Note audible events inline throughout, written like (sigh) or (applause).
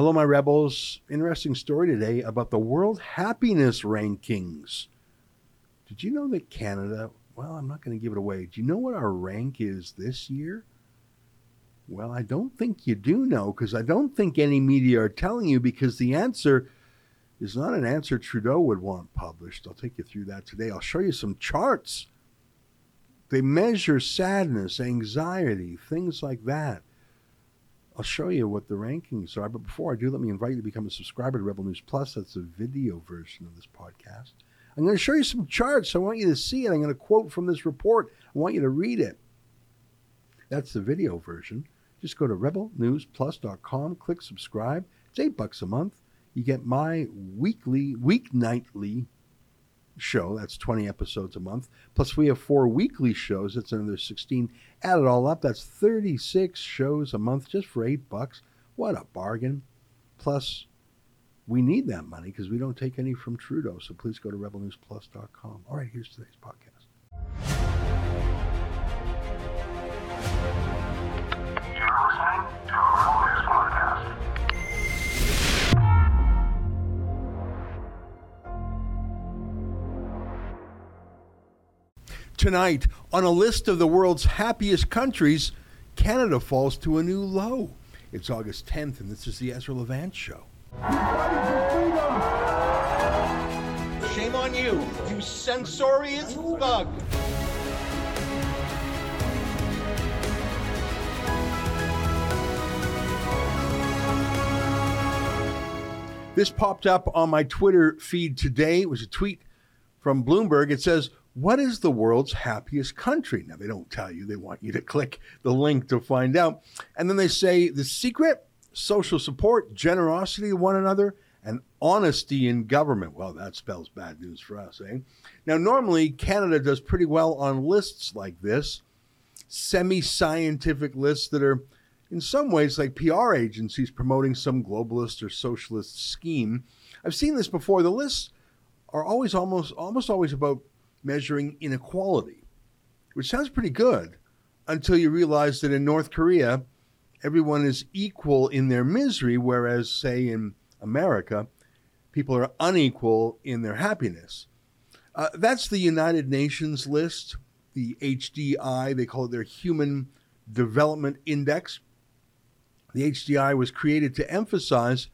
Hello, my rebels. Interesting story today about the World Happiness Rankings. Did you know that Canada, well, I'm not going to give it away. Do you know what our rank is this year? Well, I don't think you do know because I don't think any media are telling you because the answer is not an answer Trudeau would want published. I'll take you through that today. I'll show you some charts. They measure sadness, anxiety, things like that. I'll show you what the rankings are. But before I do, let me invite you to become a subscriber to Rebel News Plus. That's a video version of this podcast. I'm going to show you some charts. I want you to see it. I'm going to quote from this report. I want you to read it. That's the video version. Just go to rebelnewsplus.com, click subscribe. It's eight bucks a month. You get my weekly, weeknightly show. That's 20 episodes a month. Plus, we have four weekly shows. That's another 16. Add it all up, that's 36 shows a month just for eight bucks. What a bargain. Plus, we need that money because we don't take any from Trudeau. So please go to rebelnewsplus.com. All right, here's today's podcast. Tonight, on a list of the world's happiest countries, Canada falls to a new low. It's August 10th, and this is the Ezra Levant Show. Shame on you, you censorious thug. This popped up on my Twitter feed today. It was a tweet from Bloomberg. It says, What is the world's happiest country? Now, they don't tell you, they want you to (laughs) click the link to find out. And then they say, The secret social support, generosity to one another, and honesty in government. Well, that spells bad news for us, eh? Now, normally, Canada does pretty well on lists like this semi scientific lists that are in some ways like PR agencies promoting some globalist or socialist scheme. I've seen this before. The lists are always almost almost always about measuring inequality, which sounds pretty good until you realize that in North Korea, everyone is equal in their misery, whereas, say, in America, people are unequal in their happiness. Uh, that's the United Nations list, the HDI, they call it their Human Development Index. The HDI was created to emphasize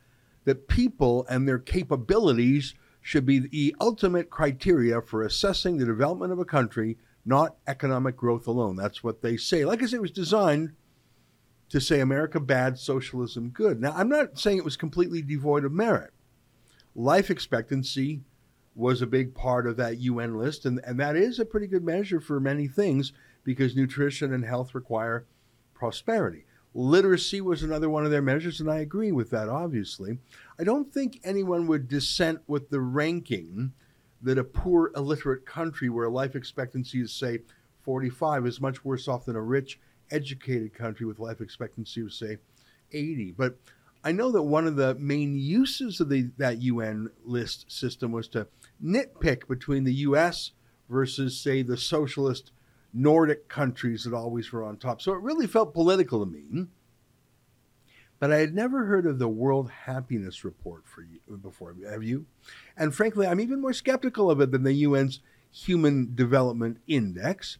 that people and their capabilities should be the ultimate criteria for assessing the development of a country, not economic growth alone. That's what they say. Like I said, it was designed to say America bad, socialism good. Now, I'm not saying it was completely devoid of merit. Life expectancy was a big part of that UN list, and, and that is a pretty good measure for many things because nutrition and health require prosperity. Literacy was another one of their measures, and I agree with that, obviously. I don't think anyone would dissent with the ranking that a poor, illiterate country where life expectancy is, say, 45 is much worse off than a rich, educated country with life expectancy of, say, 80. But I know that one of the main uses of the, that UN list system was to nitpick between the US versus, say, the socialist Nordic countries that always were on top. So it really felt political to me. But I had never heard of the World Happiness Report you before. Have you? And frankly, I'm even more skeptical of it than the UN's Human Development Index.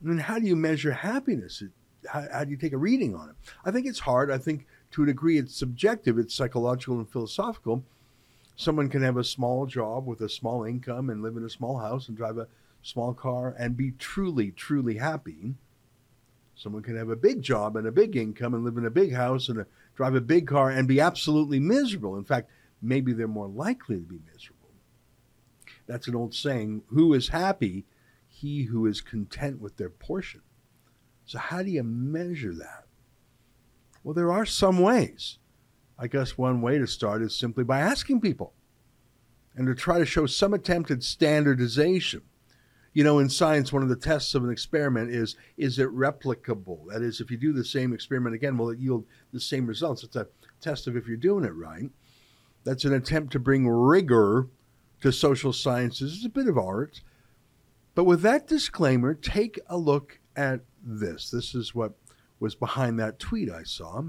I mean, how do you measure happiness? How, how do you take a reading on it? I think it's hard. I think to a degree it's subjective, it's psychological and philosophical. Someone can have a small job with a small income and live in a small house and drive a small car and be truly, truly happy. Someone can have a big job and a big income and live in a big house and a, drive a big car and be absolutely miserable. In fact, maybe they're more likely to be miserable. That's an old saying who is happy? He who is content with their portion. So, how do you measure that? Well, there are some ways. I guess one way to start is simply by asking people and to try to show some attempt at standardization you know, in science, one of the tests of an experiment is is it replicable? That is, if you do the same experiment again, will it yield the same results? It's a test of if you're doing it right. That's an attempt to bring rigor to social sciences. It's a bit of art. But with that disclaimer, take a look at this. This is what was behind that tweet I saw.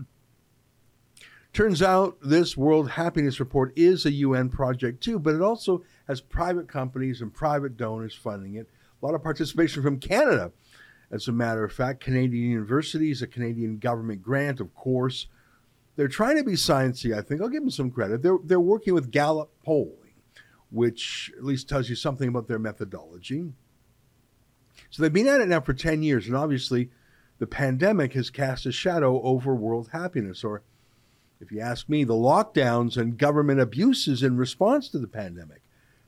Turns out this World Happiness Report is a UN project too, but it also has private companies and private donors funding it. Lot of participation from Canada. As a matter of fact, Canadian universities, a Canadian government grant, of course. They're trying to be sciencey, I think. I'll give them some credit. They're, they're working with Gallup polling, which at least tells you something about their methodology. So they've been at it now for 10 years, and obviously the pandemic has cast a shadow over world happiness, or if you ask me, the lockdowns and government abuses in response to the pandemic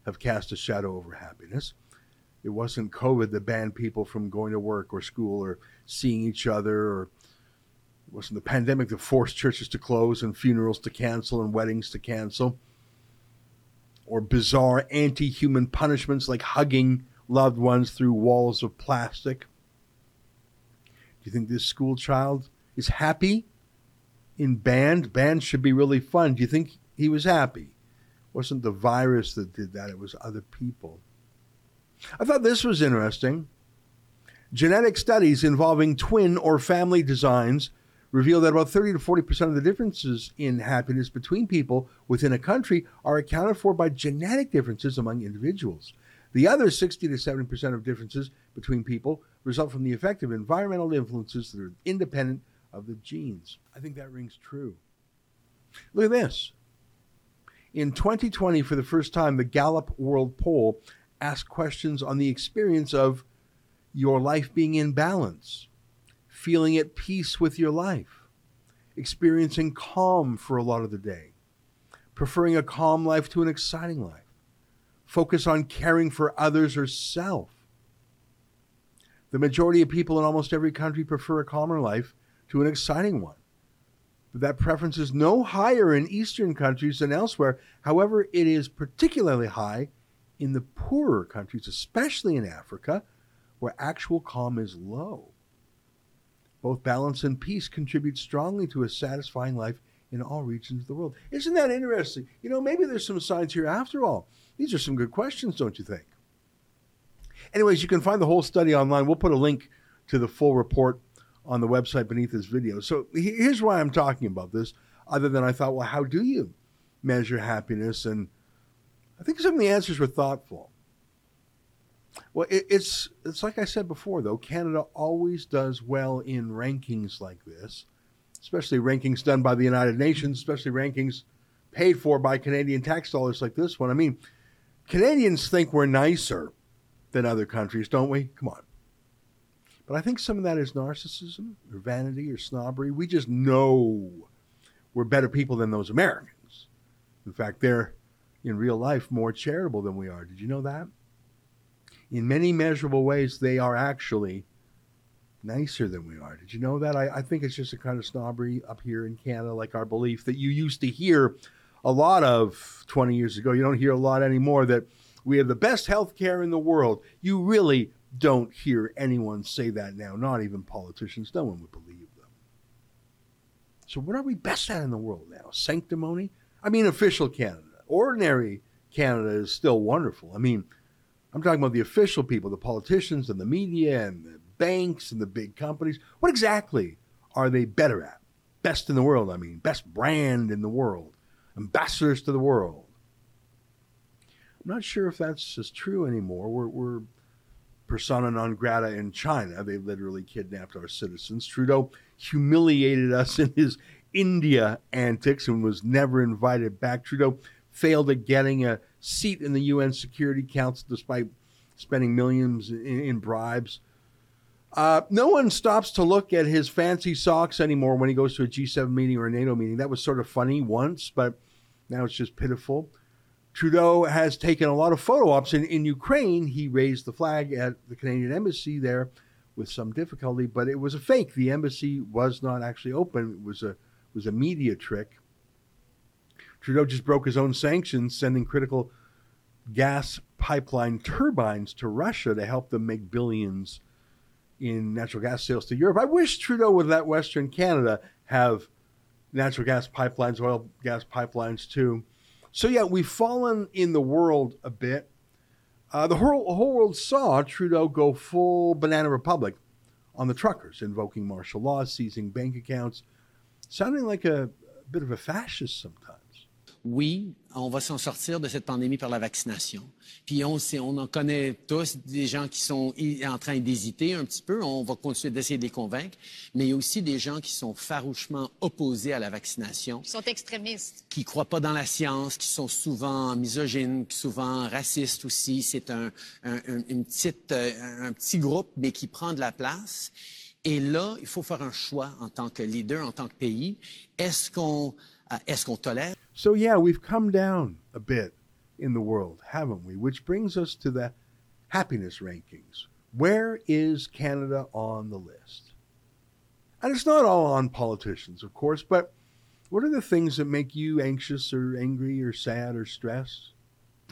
have cast a shadow over happiness. It wasn't COVID that banned people from going to work or school or seeing each other, or it wasn't the pandemic that forced churches to close and funerals to cancel and weddings to cancel, or bizarre anti human punishments like hugging loved ones through walls of plastic. Do you think this school child is happy in band? Band should be really fun. Do you think he was happy? It wasn't the virus that did that, it was other people. I thought this was interesting. Genetic studies involving twin or family designs reveal that about 30 to 40% of the differences in happiness between people within a country are accounted for by genetic differences among individuals. The other 60 to 70% of differences between people result from the effect of environmental influences that are independent of the genes. I think that rings true. Look at this. In 2020, for the first time, the Gallup World Poll asked questions on the experience of your life being in balance, feeling at peace with your life, experiencing calm for a lot of the day, preferring a calm life to an exciting life, focus on caring for others or self. The majority of people in almost every country prefer a calmer life to an exciting one. But that preference is no higher in Eastern countries than elsewhere. However, it is particularly high in the poorer countries, especially in Africa, where actual calm is low. Both balance and peace contribute strongly to a satisfying life in all regions of the world. Isn't that interesting? You know, maybe there's some signs here after all. These are some good questions, don't you think? Anyways, you can find the whole study online. We'll put a link to the full report on the website beneath this video. So here's why I'm talking about this, other than I thought, well, how do you measure happiness? And I think some of the answers were thoughtful. Well, it, it's it's like I said before, though. Canada always does well in rankings like this, especially rankings done by the United Nations, especially rankings paid for by Canadian tax dollars like this one. I mean, Canadians think we're nicer than other countries, don't we? Come on. But I think some of that is narcissism or vanity or snobbery. We just know we're better people than those Americans. In fact, they're in real life more charitable than we are. Did you know that? In many measurable ways, they are actually nicer than we are. Did you know that? I, I think it's just a kind of snobbery up here in Canada, like our belief that you used to hear a lot of 20 years ago. You don't hear a lot anymore that we have the best health care in the world. You really don't hear anyone say that now, not even politicians. No one would believe them. So, what are we best at in the world now? Sanctimony? I mean, official Canada. Ordinary Canada is still wonderful. I mean, I'm talking about the official people, the politicians and the media and the banks and the big companies. What exactly are they better at? Best in the world, I mean, best brand in the world, ambassadors to the world. I'm not sure if that's as true anymore. We're, we're persona non grata in China. They literally kidnapped our citizens. Trudeau humiliated us in his India antics and was never invited back. Trudeau failed at getting a seat in the UN Security Council despite spending millions in, in bribes. Uh, no one stops to look at his fancy socks anymore when he goes to a G7 meeting or a NATO meeting. That was sort of funny once, but now it's just pitiful. Trudeau has taken a lot of photo ops in, in Ukraine. He raised the flag at the Canadian embassy there with some difficulty, but it was a fake. The embassy was not actually open. It was a was a media trick. Trudeau just broke his own sanctions, sending critical gas pipeline turbines to Russia to help them make billions in natural gas sales to Europe. I wish Trudeau would let Western Canada have natural gas pipelines, oil gas pipelines too. So yeah, we've fallen in the world a bit. Uh, the whole, whole world saw Trudeau go full banana republic on the truckers, invoking martial law, seizing bank accounts, sounding like a a bit of a fascist sometimes. Oui, on va s'en sortir de cette pandémie par la vaccination. Puis on, on en connaît tous des gens qui sont en train d'hésiter un petit peu. On va continuer d'essayer de les convaincre. Mais il y a aussi des gens qui sont farouchement opposés à la vaccination. Qui sont extrémistes. Qui croient pas dans la science, qui sont souvent misogynes, souvent racistes aussi. C'est un, une petite, euh, un petit groupe, mais qui prend de la place. Et là, il faut faire un choix en tant que leader, en tant que pays. Est-ce qu'on est-ce qu'on tolère So, yeah, we've come down a bit in the world, haven't we? Which brings us to the happiness rankings. Where is Canada on the list? And it's not all on politicians, of course, but what are the things that make you anxious or angry or sad or stressed?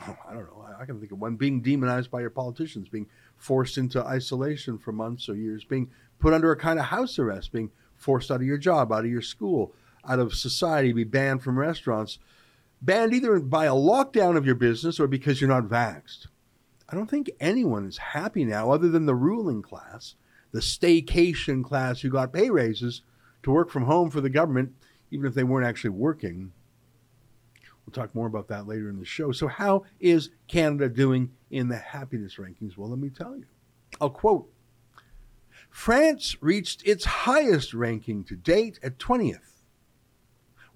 Oh, (laughs) I don't know. I can think of one being demonized by your politicians, being forced into isolation for months or years, being put under a kind of house arrest, being forced out of your job, out of your school, out of society, be banned from restaurants, banned either by a lockdown of your business or because you're not vaxxed. I don't think anyone is happy now other than the ruling class, the staycation class who got pay raises to work from home for the government, even if they weren't actually working. We'll talk more about that later in the show. So, how is Canada doing in the happiness rankings? Well, let me tell you. I'll quote France reached its highest ranking to date at 20th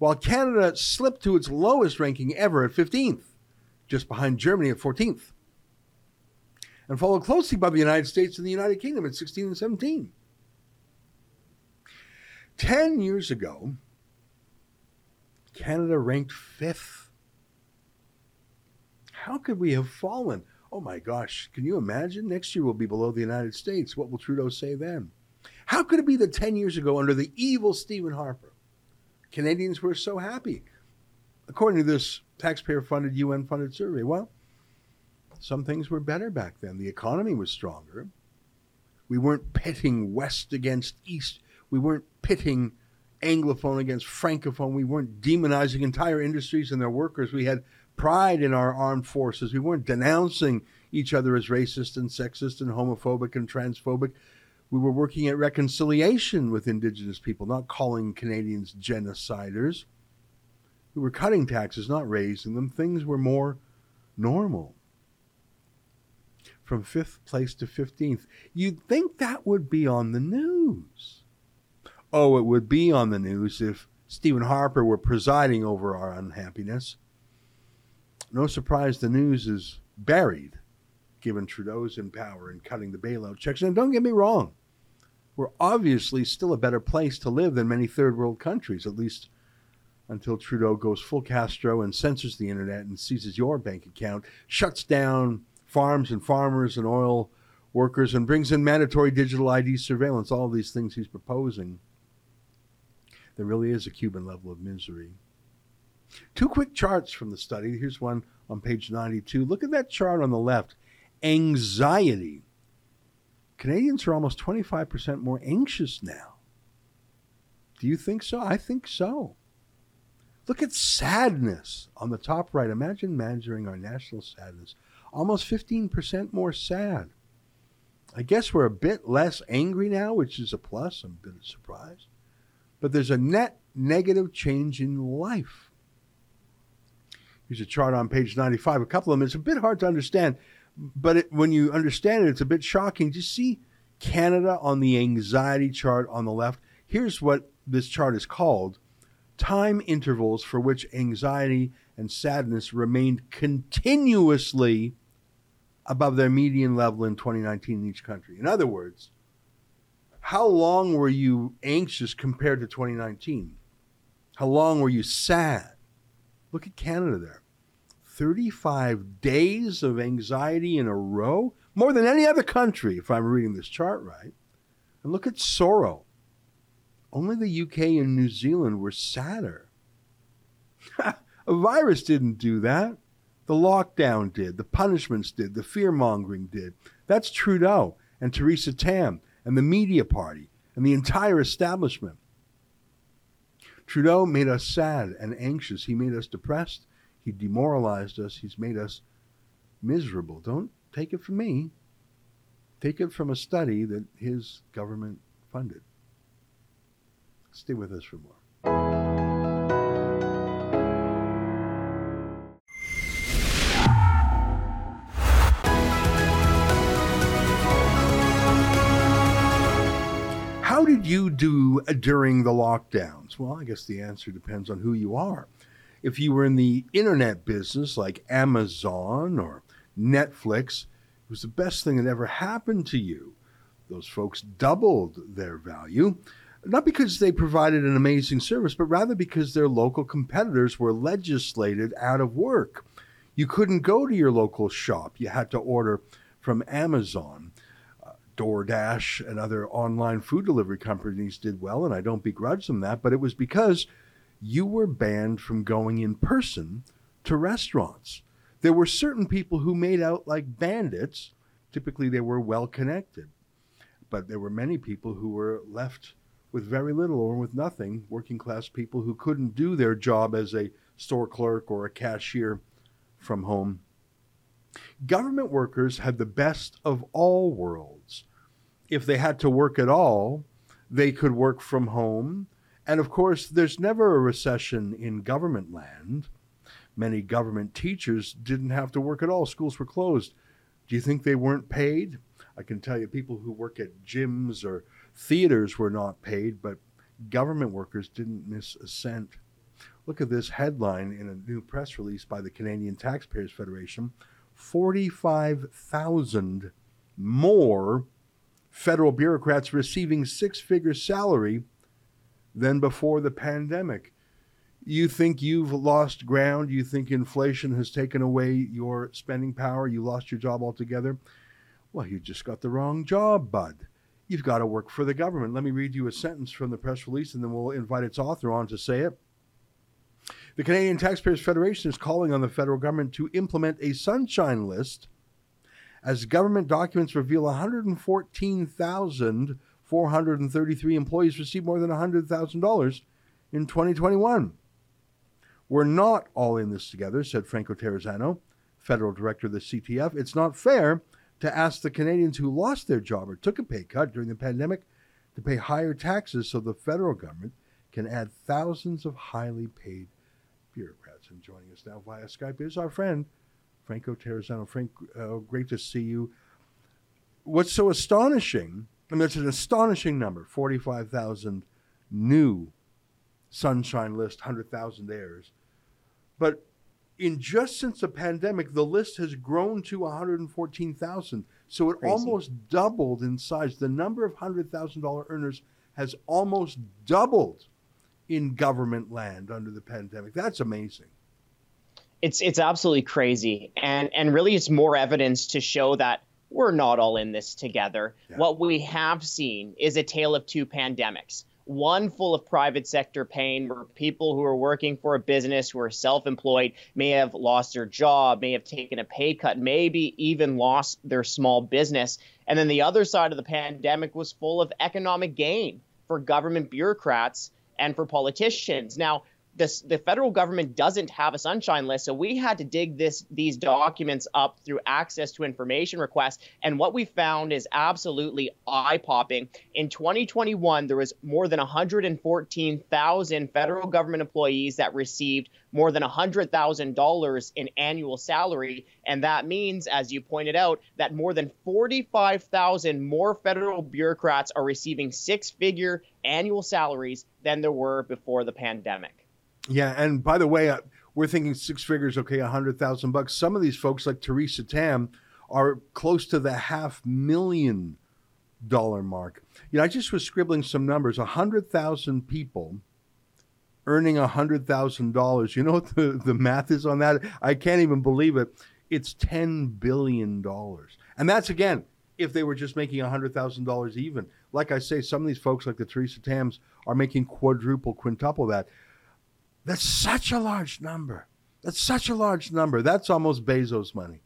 while Canada slipped to its lowest ranking ever at 15th, just behind Germany at 14th, and followed closely by the United States and the United Kingdom at 16 and 17. Ten years ago, Canada ranked fifth. How could we have fallen? Oh my gosh, can you imagine? Next year we'll be below the United States. What will Trudeau say then? How could it be that 10 years ago, under the evil Stephen Harper, Canadians were so happy, according to this taxpayer funded, UN funded survey. Well, some things were better back then. The economy was stronger. We weren't pitting West against East. We weren't pitting Anglophone against Francophone. We weren't demonizing entire industries and their workers. We had pride in our armed forces. We weren't denouncing each other as racist and sexist and homophobic and transphobic we were working at reconciliation with Indigenous people, not calling Canadians genociders. We were cutting taxes, not raising them. Things were more normal. From fifth place to 15th. You'd think that would be on the news. Oh, it would be on the news if Stephen Harper were presiding over our unhappiness. No surprise the news is buried, given Trudeau's in power and cutting the bailout checks. And don't get me wrong, we're obviously still a better place to live than many third world countries, at least until Trudeau goes full Castro and censors the internet and seizes your bank account, shuts down farms and farmers and oil workers, and brings in mandatory digital ID surveillance, all these things he's proposing. There really is a Cuban level of misery. Two quick charts from the study. Here's one on page 92. Look at that chart on the left anxiety Canadians are almost 25% more anxious now. Do you think so? I think so. Look at sadness on the top right. Imagine measuring our national sadness. Almost 15% more sad. I guess we're a bit less angry now, which is a plus. I'm a bit surprised. But there's a net negative change in life. Here's a chart on page 95. A couple of them. It's a bit hard to understand but it, when you understand it, it's a bit shocking. Just see Canada on the anxiety chart on the left. Here's what this chart is called time intervals for which anxiety and sadness remained continuously above their median level in 2019 in each country. In other words, how long were you anxious compared to 2019? How long were you sad? Look at Canada there. 35 days of anxiety in a row, more than any other country, if I'm reading this chart right. And look at sorrow. Only the UK and New Zealand were sadder. (laughs) a virus didn't do that. The lockdown did, the punishments did, the fear mongering did. That's Trudeau and Theresa Tam and the media party and the entire establishment. Trudeau made us sad and anxious. He made us depressed he demoralized us. He's made us miserable. Don't take it from me. Take it from a study that his government funded. Stay with us for more. How did you do during the lockdowns? Well, I guess the answer depends on who you are. If you were in the internet business like Amazon or Netflix, it was the best thing that ever happened to you. Those folks doubled their value, not because they provided an amazing service, but rather because their local competitors were legislated out of work. You couldn't go to your local shop, you had to order from Amazon. Uh, DoorDash and other online food delivery companies did well, and I don't begrudge them that, but it was because you were banned from going in person to restaurants. There were certain people who made out like bandits. Typically, they were well connected, but there were many people who were left with very little or with nothing, working class people who couldn't do their job as a store clerk or a cashier from home. Government workers had the best of all worlds. If they had to work at all, they could work from home. And of course, there's never a recession in government land. Many government teachers didn't have to work at all, schools were closed. Do you think they weren't paid? I can tell you, people who work at gyms or theaters were not paid, but government workers didn't miss a cent. Look at this headline in a new press release by the Canadian Taxpayers Federation 45,000 more federal bureaucrats receiving six figure salary than before the pandemic. You think you've lost ground? You think inflation has taken away your spending power? You lost your job altogether? Well, you just got the wrong job, bud. You've got to work for the government. Let me read you a sentence from the press release and then we'll invite its author on to say it. The Canadian Taxpayers Federation is calling on the federal government to implement a sunshine list as government documents reveal 114,433 employees received more than $100,000 in 2021. We're not all in this together, said Franco Terrazzano, federal director of the CTF. It's not fair to ask the Canadians who lost their job or took a pay cut during the pandemic to pay higher taxes so the federal government can add thousands of highly paid bureaucrats. And joining us now via Skype is our friend, Franco Terrazzano. Frank, uh, great to see you. What's so astonishing, Mean, it's an astonishing number 45,000 new Sunshine List, 100,000 heirs. But in just since the pandemic, the list has grown to 114,000. So it Crazy. almost doubled in size. The number of $100,000 earners has almost doubled in government land under the pandemic. That's amazing. It's it's absolutely crazy, and and really, it's more evidence to show that we're not all in this together. Yeah. What we have seen is a tale of two pandemics. One full of private sector pain, where people who are working for a business, who are self employed, may have lost their job, may have taken a pay cut, maybe even lost their small business. And then the other side of the pandemic was full of economic gain for government bureaucrats and for politicians. Now, this, the federal government doesn't have a sunshine list, so we had to dig this these documents up through access to information requests. And what we found is absolutely eye-popping. In 2021, there was more than 114,000 federal government employees that received more than $100,000 in annual salary, and that means, as you pointed out, that more than 45,000 more federal bureaucrats are receiving six-figure annual salaries than there were before the pandemic. Yeah, and by the way, uh, we're thinking six figures, okay, a hundred thousand bucks. Some of these folks, like Theresa Tam, are close to the half million dollar mark. You know, I just was scribbling some numbers. A hundred thousand people earning a hundred thousand dollars. You know what the, the math is on that? I can't even believe it. It's ten billion dollars. And that's again, if they were just making a hundred thousand dollars even. Like I say, some of these folks, like the Theresa Tams, are making quadruple, quintuple that. That's such a large number. That's such a large number. That's almost Bezos' money.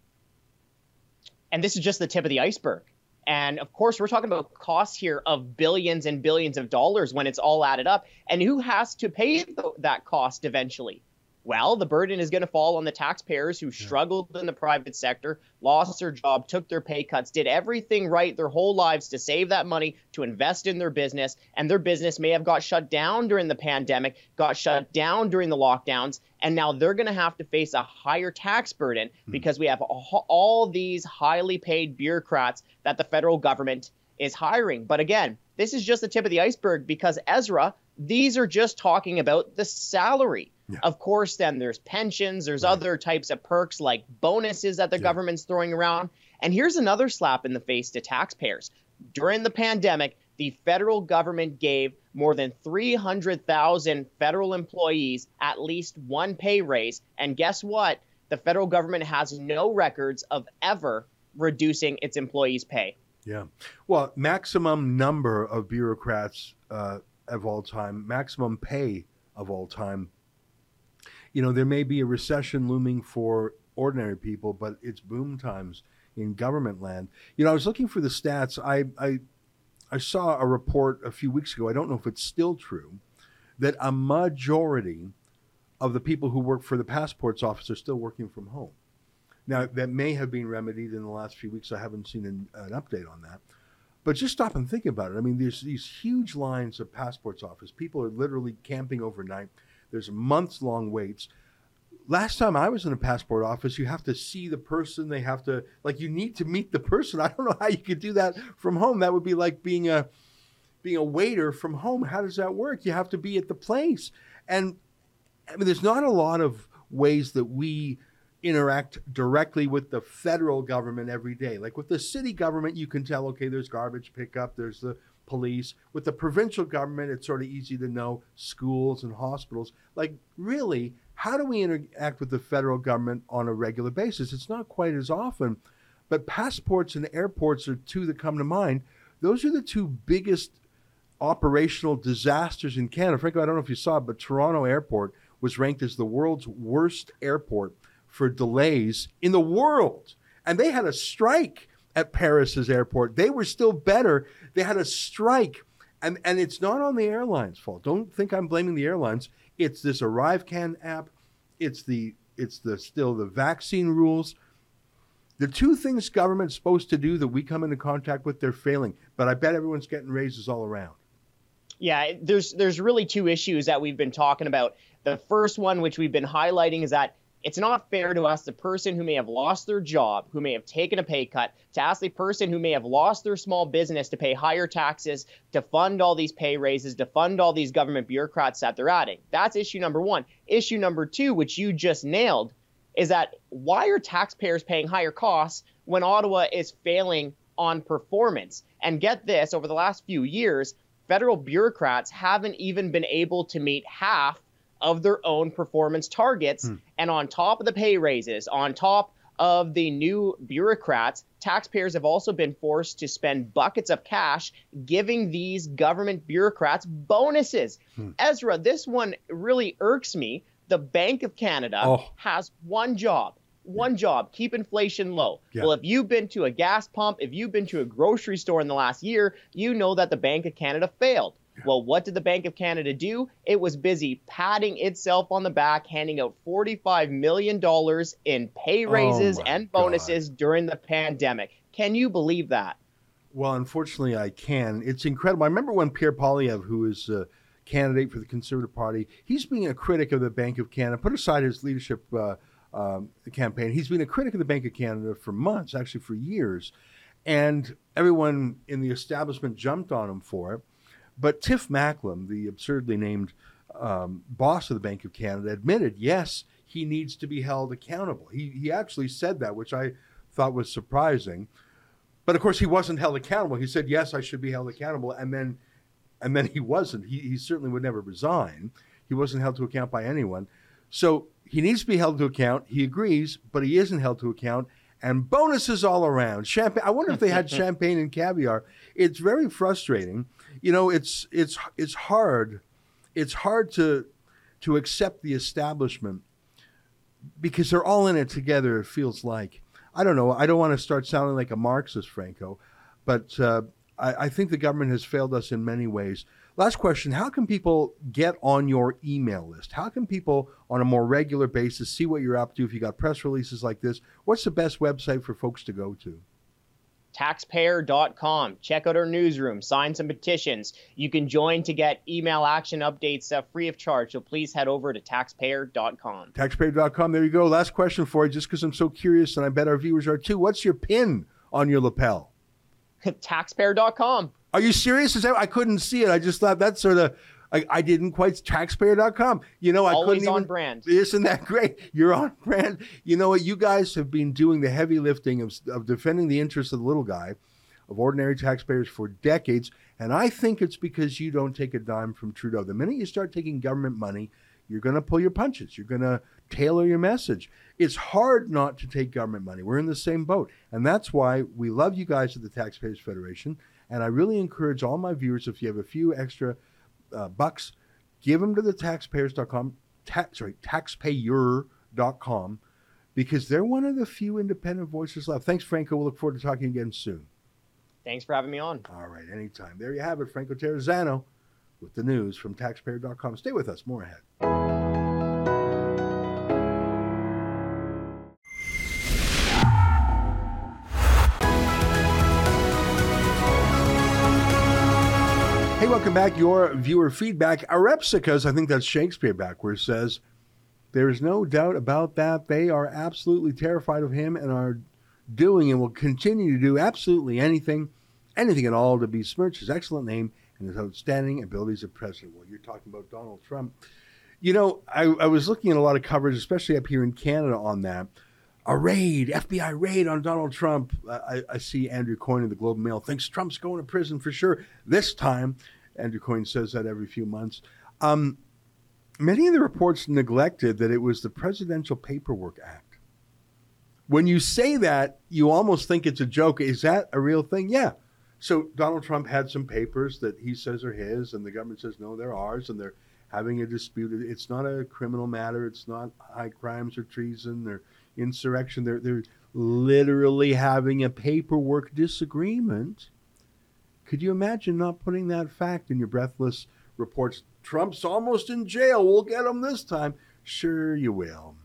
And this is just the tip of the iceberg. And of course, we're talking about costs here of billions and billions of dollars when it's all added up. And who has to pay th- that cost eventually? Well, the burden is going to fall on the taxpayers who struggled in the private sector, lost their job, took their pay cuts, did everything right their whole lives to save that money, to invest in their business. And their business may have got shut down during the pandemic, got shut down during the lockdowns. And now they're going to have to face a higher tax burden hmm. because we have all these highly paid bureaucrats that the federal government is hiring. But again, this is just the tip of the iceberg because Ezra, these are just talking about the salary. Yeah. Of course, then there's pensions, there's right. other types of perks like bonuses that the yeah. government's throwing around. And here's another slap in the face to taxpayers. During the pandemic, the federal government gave more than 300,000 federal employees at least one pay raise. And guess what? The federal government has no records of ever reducing its employees' pay. Yeah. Well, maximum number of bureaucrats uh, of all time, maximum pay of all time. You know, there may be a recession looming for ordinary people, but it's boom times in government land. You know, I was looking for the stats. I, I, I saw a report a few weeks ago. I don't know if it's still true that a majority of the people who work for the passports office are still working from home. Now, that may have been remedied in the last few weeks. I haven't seen an, an update on that. But just stop and think about it. I mean, there's these huge lines of passports office. People are literally camping overnight. There's months long waits. Last time I was in a passport office, you have to see the person. They have to, like, you need to meet the person. (laughs) I don't know how you could do that from home. That would be like being a, being a waiter from home. How does that work? You have to be at the place. And I mean, there's not a lot of ways that we interact directly with the federal government every day. Like with the city government, you can tell, okay, there's garbage pickup, there's the police. With the provincial government, it's sort of easy to know schools and hospitals. Like, really, how do we interact with the federal government on a regular basis? It's not quite as often, but passports and airports are two that come to mind. Those are the two biggest operational disasters in Canada. Franco, I don't know if you saw, but Toronto Airport was ranked as the world's worst airport for delays in the world. And they had a strike at Paris's airport. They were still better. They had a strike. And, and it's not on the airlines' fault. Don't think I'm blaming the airlines. It's this ArriveCan app. It's the it's the still the vaccine rules. The two things government's supposed to do that we come into contact with, they're failing. But I bet everyone's getting raises all around. Yeah, there's there's really two issues that we've been talking about. The first one, which we've been highlighting, is that it's not fair to ask the person who may have lost their job, who may have taken a pay cut, to ask the person who may have lost their small business to pay higher taxes, to fund all these pay raises, to fund all these government bureaucrats that they're adding. That's issue number one. Issue number two, which you just nailed, is that why are taxpayers paying higher costs when Ottawa is failing on performance? And get this over the last few years, federal bureaucrats haven't even been able to meet half of their own performance targets. Hmm. And on top of the pay raises, on top of the new bureaucrats, taxpayers have also been forced to spend buckets of cash giving these government bureaucrats bonuses. Hmm. Ezra, this one really irks me. The Bank of Canada oh. has one job. One yeah. job, keep inflation low. Yeah. Well, if you've been to a gas pump, if you've been to a grocery store in the last year, you know that the Bank of Canada failed. Well, what did the Bank of Canada do? It was busy patting itself on the back, handing out $45 million in pay oh raises oh and bonuses God. during the pandemic. Can you believe that? Well, unfortunately, I can. It's incredible. I remember when Pierre Poilievre, who is a candidate for the Conservative Party, he's being a critic of the Bank of Canada. Put aside his leadership uh, um, campaign, he's been a critic of the Bank of Canada for months, actually for years. And everyone in the establishment jumped on him for it. But Tiff Macklem, the absurdly named um, boss of the Bank of Canada, admitted, yes, he needs to be held accountable. He, he actually said that, which I thought was surprising. But of course, he wasn't held accountable. He said, yes, I should be held accountable. And then, and then he wasn't. He, he certainly would never resign. He wasn't held to account by anyone. So he needs to be held to account. He agrees, but he isn't held to account. And bonuses all around. Champagne. I wonder if they had (laughs) champagne and caviar. It's very frustrating you know, it's it's it's hard. It's hard to to accept the establishment because they're all in it together. It feels like I don't know. I don't want to start sounding like a Marxist, Franco, but uh, I, I think the government has failed us in many ways. Last question How can people get on your email list? How can people on a more regular basis see what you're up to if you got press releases like this? What's the best website for folks to go to? taxpayer.com. Check out our newsroom, sign some petitions. You can join to get email action updates uh, free of charge. So please head over to taxpayer.com. Taxpayer.com. There you go. Last question for you, just because I'm so curious, and I bet our viewers are too. What's your pin on your lapel? (laughs) taxpayer.com. Are you serious? Is that I couldn't see it. I just thought that's sort of I, I didn't quite taxpayer.com. You know, I Always couldn't on even, brand. Isn't that great? You're on brand. You know what? You guys have been doing the heavy lifting of, of defending the interests of the little guy, of ordinary taxpayers for decades. And I think it's because you don't take a dime from Trudeau. The minute you start taking government money, you're going to pull your punches. You're going to tailor your message. It's hard not to take government money. We're in the same boat. And that's why we love you guys at the Taxpayers Federation. And I really encourage all my viewers, if you have a few extra uh, bucks, give them to the taxpayers.com, tax, sorry, taxpayer.com, because they're one of the few independent voices left. Thanks, Franco. We'll look forward to talking again soon. Thanks for having me on. All right, anytime. There you have it, Franco Terrazzano with the news from taxpayer.com. Stay with us, more ahead. Hey, welcome back. Your viewer feedback. Arepsicas, I think that's Shakespeare backwards, says, There is no doubt about that. They are absolutely terrified of him and are doing and will continue to do absolutely anything, anything at all to besmirch his excellent name and his outstanding abilities as president. Well, you're talking about Donald Trump. You know, I, I was looking at a lot of coverage, especially up here in Canada, on that. A raid, FBI raid on Donald Trump. I, I see Andrew Coyne of the Globe and Mail thinks Trump's going to prison for sure. This time, Andrew Coyne says that every few months. Um, many of the reports neglected that it was the Presidential Paperwork Act. When you say that, you almost think it's a joke. Is that a real thing? Yeah. So Donald Trump had some papers that he says are his, and the government says no, they're ours, and they're having a dispute. It's not a criminal matter. It's not high crimes or treason or insurrection. They're they're literally having a paperwork disagreement. Could you imagine not putting that fact in your breathless reports? Trump's almost in jail. We'll get him this time. Sure, you will.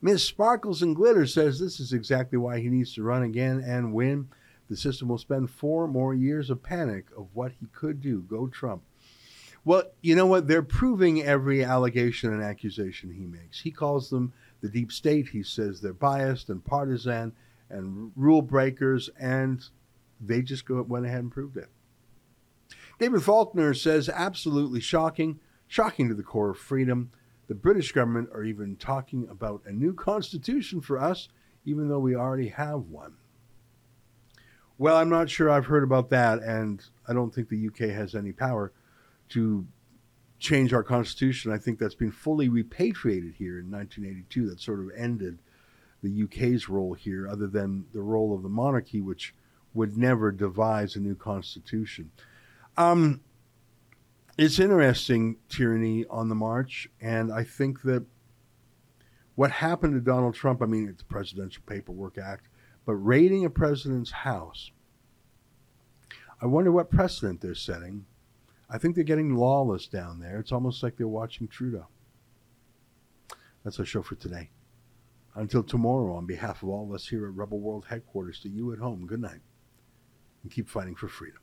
Miss Sparkles and Glitter says this is exactly why he needs to run again and win. The system will spend four more years of panic of what he could do. Go Trump. Well, you know what? They're proving every allegation and accusation he makes. He calls them the deep state. He says they're biased and partisan and rule breakers, and they just go, went ahead and proved it. David Faulkner says absolutely shocking, shocking to the core of freedom. The British government are even talking about a new constitution for us, even though we already have one. Well, I'm not sure I've heard about that, and I don't think the UK has any power to change our constitution. I think that's been fully repatriated here in 1982. That sort of ended the UK's role here, other than the role of the monarchy, which would never devise a new constitution. Um, it's interesting, tyranny on the march, and I think that what happened to Donald Trump, I mean, it's the Presidential Paperwork Act, but raiding a president's house, I wonder what precedent they're setting. I think they're getting lawless down there. It's almost like they're watching Trudeau. That's our show for today. Until tomorrow, on behalf of all of us here at Rebel World Headquarters, to you at home, good night and keep fighting for freedom.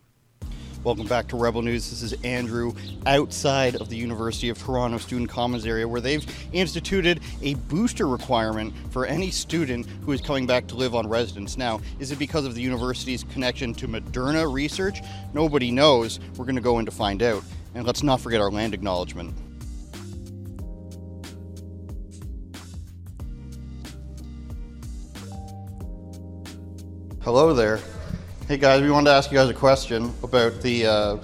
Welcome back to Rebel News. This is Andrew outside of the University of Toronto Student Commons area where they've instituted a booster requirement for any student who is coming back to live on residence. Now, is it because of the university's connection to Moderna research? Nobody knows. We're going to go in to find out. And let's not forget our land acknowledgement. Hello there. Hey guys, we wanted to ask you guys a question about the uh,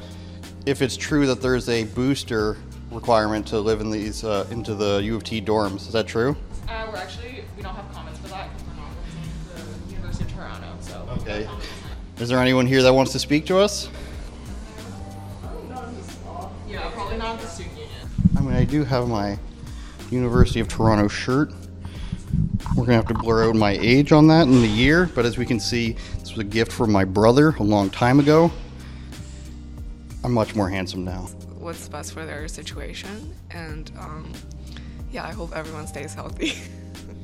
if it's true that there's a booster requirement to live in these uh, into the U of T dorms. Is that true? Uh, we're actually we don't have comments for that because we're not representing the University of Toronto. So Okay. Is there anyone here that wants to speak to us? yeah, probably not the student union. I mean, I do have my University of Toronto shirt. We're gonna have to blur out my age on that and the year, but as we can see, this was a gift from my brother a long time ago. I'm much more handsome now. what's best for their situation. And um, yeah, I hope everyone stays healthy. (laughs)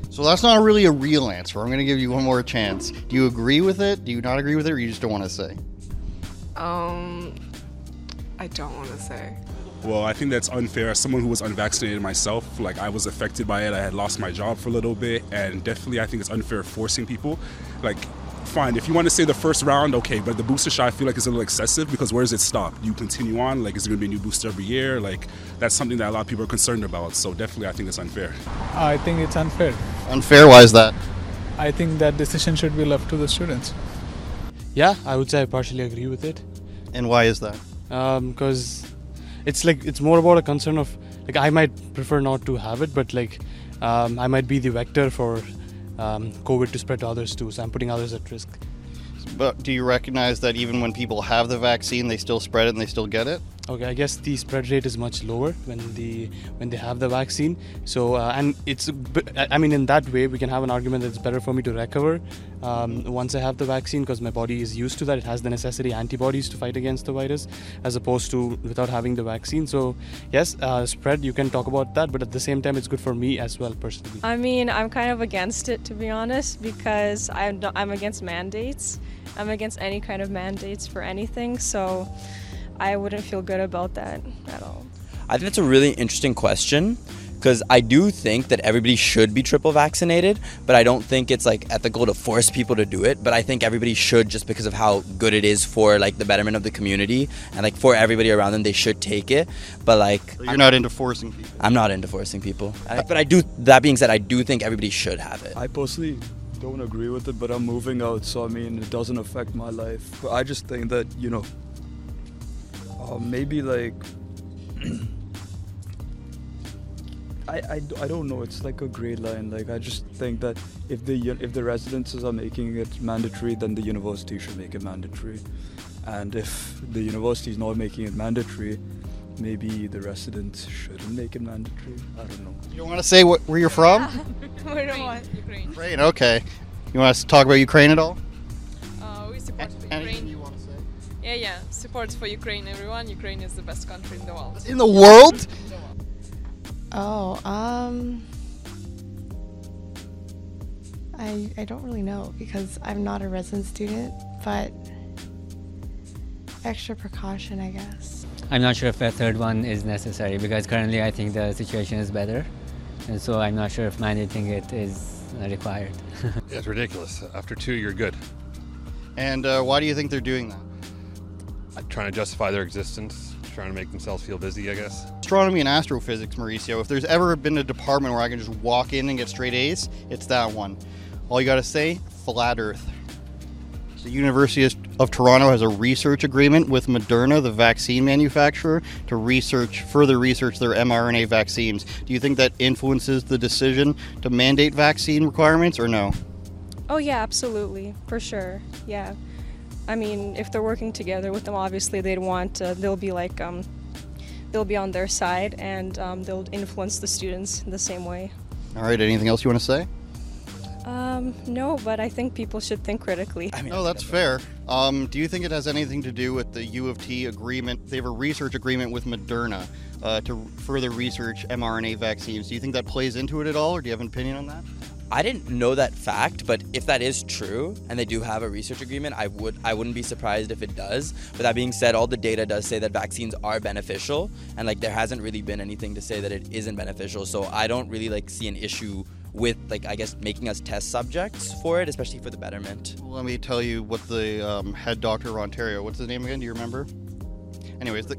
So that's not really a real answer. I'm gonna give you one more chance. Do you agree with it? Do you not agree with it, or you just don't want to say? um, I don't want to say. Well, I think that's unfair. As someone who was unvaccinated myself, like I was affected by it. I had lost my job for a little bit, and definitely I think it's unfair forcing people. Like fine. If you want to say the first round, okay, but the booster shot, I feel like it's a little excessive because where does it stop? You continue on, like, is there going to be a new booster every year? Like, that's something that a lot of people are concerned about. So definitely, I think it's unfair. I think it's unfair. Unfair? Why is that? I think that decision should be left to the students. Yeah, I would say I partially agree with it. And why is that? Because um, it's like it's more about a concern of like I might prefer not to have it, but like um, I might be the vector for um, COVID to spread to others too. So I'm putting others at risk. But do you recognize that even when people have the vaccine, they still spread it and they still get it? Okay, I guess the spread rate is much lower when the when they have the vaccine. So uh, and it's I mean in that way we can have an argument that it's better for me to recover um, once I have the vaccine because my body is used to that. It has the necessary antibodies to fight against the virus as opposed to without having the vaccine. So yes, uh, spread you can talk about that, but at the same time it's good for me as well personally. I mean I'm kind of against it to be honest because I'm I'm against mandates. I'm against any kind of mandates for anything. So. I wouldn't feel good about that at all. I think that's a really interesting question because I do think that everybody should be triple vaccinated, but I don't think it's like ethical to force people to do it. But I think everybody should just because of how good it is for like the betterment of the community and like for everybody around them, they should take it. But like, so you're I'm, not into forcing people. I'm not into forcing people, I, but I do. That being said, I do think everybody should have it. I personally don't agree with it, but I'm moving out, so I mean, it doesn't affect my life. But I just think that you know uh, maybe like (clears throat) I, I, I don't know. It's like a gray line. Like i just think that if the if the residences are making it mandatory then the university should make it mandatory. And if the university is not making it mandatory maybe the residents shouldn't make it mandatory. I don't know. You want to say what, where you're from? (laughs) We don't want? Ukraine. Ukraine okay. You want us to talk about ukraine at all? Uh, we support a- ukraine yeah yeah support for Ukraine, everyone. Ukraine is the best country in the world. In the world? Oh, um. I, I don't really know because I'm not a resident student, but extra precaution, I guess. I'm not sure if a third one is necessary because currently I think the situation is better. And so I'm not sure if mandating it is required. (laughs) it's ridiculous. After two, you're good. And uh, why do you think they're doing that? Trying to justify their existence, trying to make themselves feel busy, I guess. Astronomy and astrophysics, Mauricio. If there's ever been a department where I can just walk in and get straight A's, it's that one. All you got to say, flat Earth. The University of Toronto has a research agreement with Moderna, the vaccine manufacturer, to research further research their mRNA vaccines. Do you think that influences the decision to mandate vaccine requirements or no? Oh yeah, absolutely, for sure. Yeah. I mean, if they're working together with them, obviously they'd want, uh, they'll be like, um, they'll be on their side and um, they'll influence the students the same way. All right, anything else you want to say? Um, no, but I think people should think critically. I mean, no, that's fair. Um, do you think it has anything to do with the U of T agreement? They have a research agreement with Moderna uh, to further research mRNA vaccines. Do you think that plays into it at all, or do you have an opinion on that? I didn't know that fact, but if that is true and they do have a research agreement, I would I wouldn't be surprised if it does. But that being said, all the data does say that vaccines are beneficial and like there hasn't really been anything to say that it isn't beneficial. So I don't really like see an issue with like I guess making us test subjects for it, especially for the betterment. Let me tell you what the um, head doctor of Ontario. What's his name again? Do you remember? Anyways, the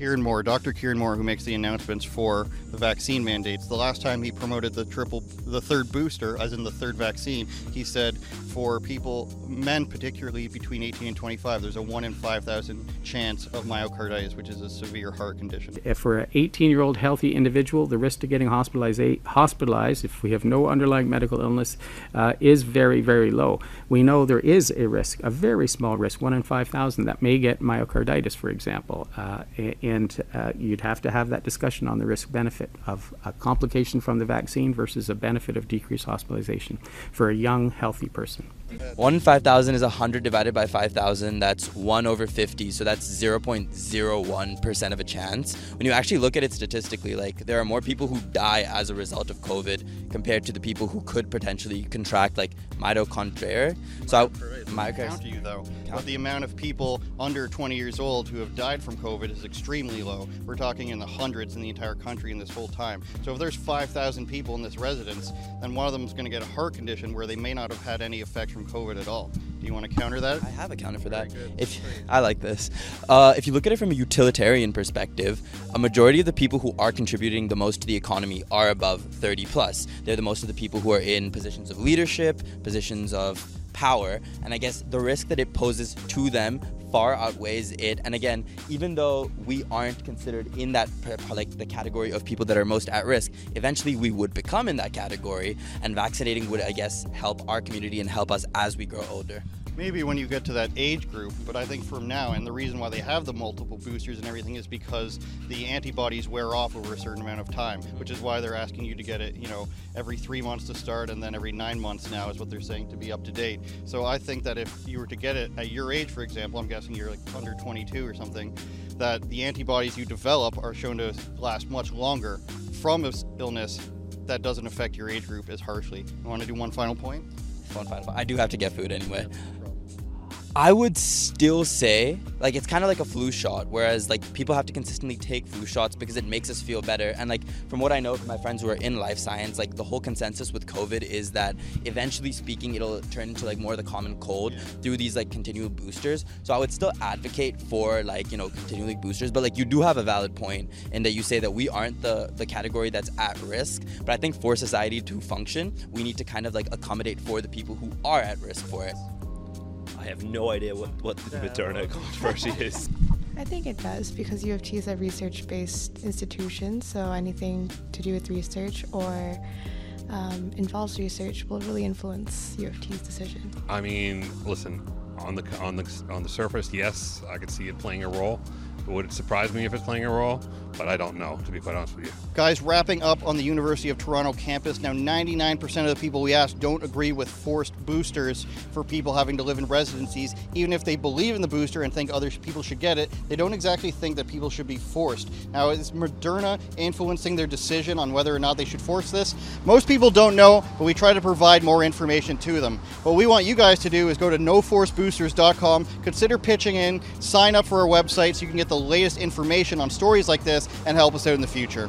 Kieran Moore, Dr. Kieran Moore, who makes the announcements for the vaccine mandates. The last time he promoted the triple, the third booster, as in the third vaccine, he said for people, men particularly between 18 and 25, there's a 1 in 5,000 chance of myocarditis, which is a severe heart condition. If for an 18 year old healthy individual, the risk to getting hospitalized, hospitalized if we have no underlying medical illness, uh, is very, very low. We know there is a risk, a very small risk, 1 in 5,000, that may get myocarditis, for example. Uh, and uh, you'd have to have that discussion on the risk benefit of a complication from the vaccine versus a benefit of decreased hospitalization for a young, healthy person. 1 in 5,000 is 100 divided by 5,000. That's 1 over 50. So that's 0.01% of a chance. When you actually look at it statistically, like there are more people who die as a result of COVID compared to the people who could potentially contract like mitochondria. So I, count you though. But the amount of people under 20 years old who have died from COVID is extremely low. We're talking in the hundreds in the entire country in this whole time. So if there's 5,000 people in this residence, then one of them is going to get a heart condition where they may not have had any effect from COVID at all. Do you want to counter that? I have a counter for that. If I like this, uh, if you look at it from a utilitarian perspective, a majority of the people who are contributing the most to the economy are above 30 plus. They're the most of the people who are in positions of leadership, positions of power, and I guess the risk that it poses to them far outweighs it. And again, even though we aren't considered in that like the category of people that are most at risk, eventually we would become in that category, and vaccinating would, I guess, help our community and help us as we grow older. Maybe when you get to that age group, but I think from now, and the reason why they have the multiple boosters and everything is because the antibodies wear off over a certain amount of time, which is why they're asking you to get it, you know, every three months to start and then every nine months now is what they're saying to be up to date. So I think that if you were to get it at your age, for example, I'm guessing you're like under 22 or something, that the antibodies you develop are shown to last much longer from an illness that doesn't affect your age group as harshly. You want to do one final point? One final point. I do have to get food anyway. I would still say, like, it's kind of like a flu shot, whereas, like, people have to consistently take flu shots because it makes us feel better. And, like, from what I know from my friends who are in life science, like, the whole consensus with COVID is that eventually speaking, it'll turn into, like, more of the common cold through these, like, continual boosters. So I would still advocate for, like, you know, continually boosters. But, like, you do have a valid point in that you say that we aren't the, the category that's at risk. But I think for society to function, we need to kind of, like, accommodate for the people who are at risk for it. I have no idea what, what the Moderna (laughs) controversy is. I think it does because U of T is a research based institution, so anything to do with research or um, involves research will really influence U of T's decision. I mean, listen, on the on the on the surface, yes, I could see it playing a role. But would it surprise me if it's playing a role? But I don't know, to be quite honest with you. Guys, wrapping up on the University of Toronto campus. Now, 99% of the people we asked don't agree with forced boosters for people having to live in residencies. Even if they believe in the booster and think other people should get it, they don't exactly think that people should be forced. Now, is Moderna influencing their decision on whether or not they should force this? Most people don't know, but we try to provide more information to them. What we want you guys to do is go to noforceboosters.com, consider pitching in, sign up for our website so you can get the latest information on stories like this and help us out in the future.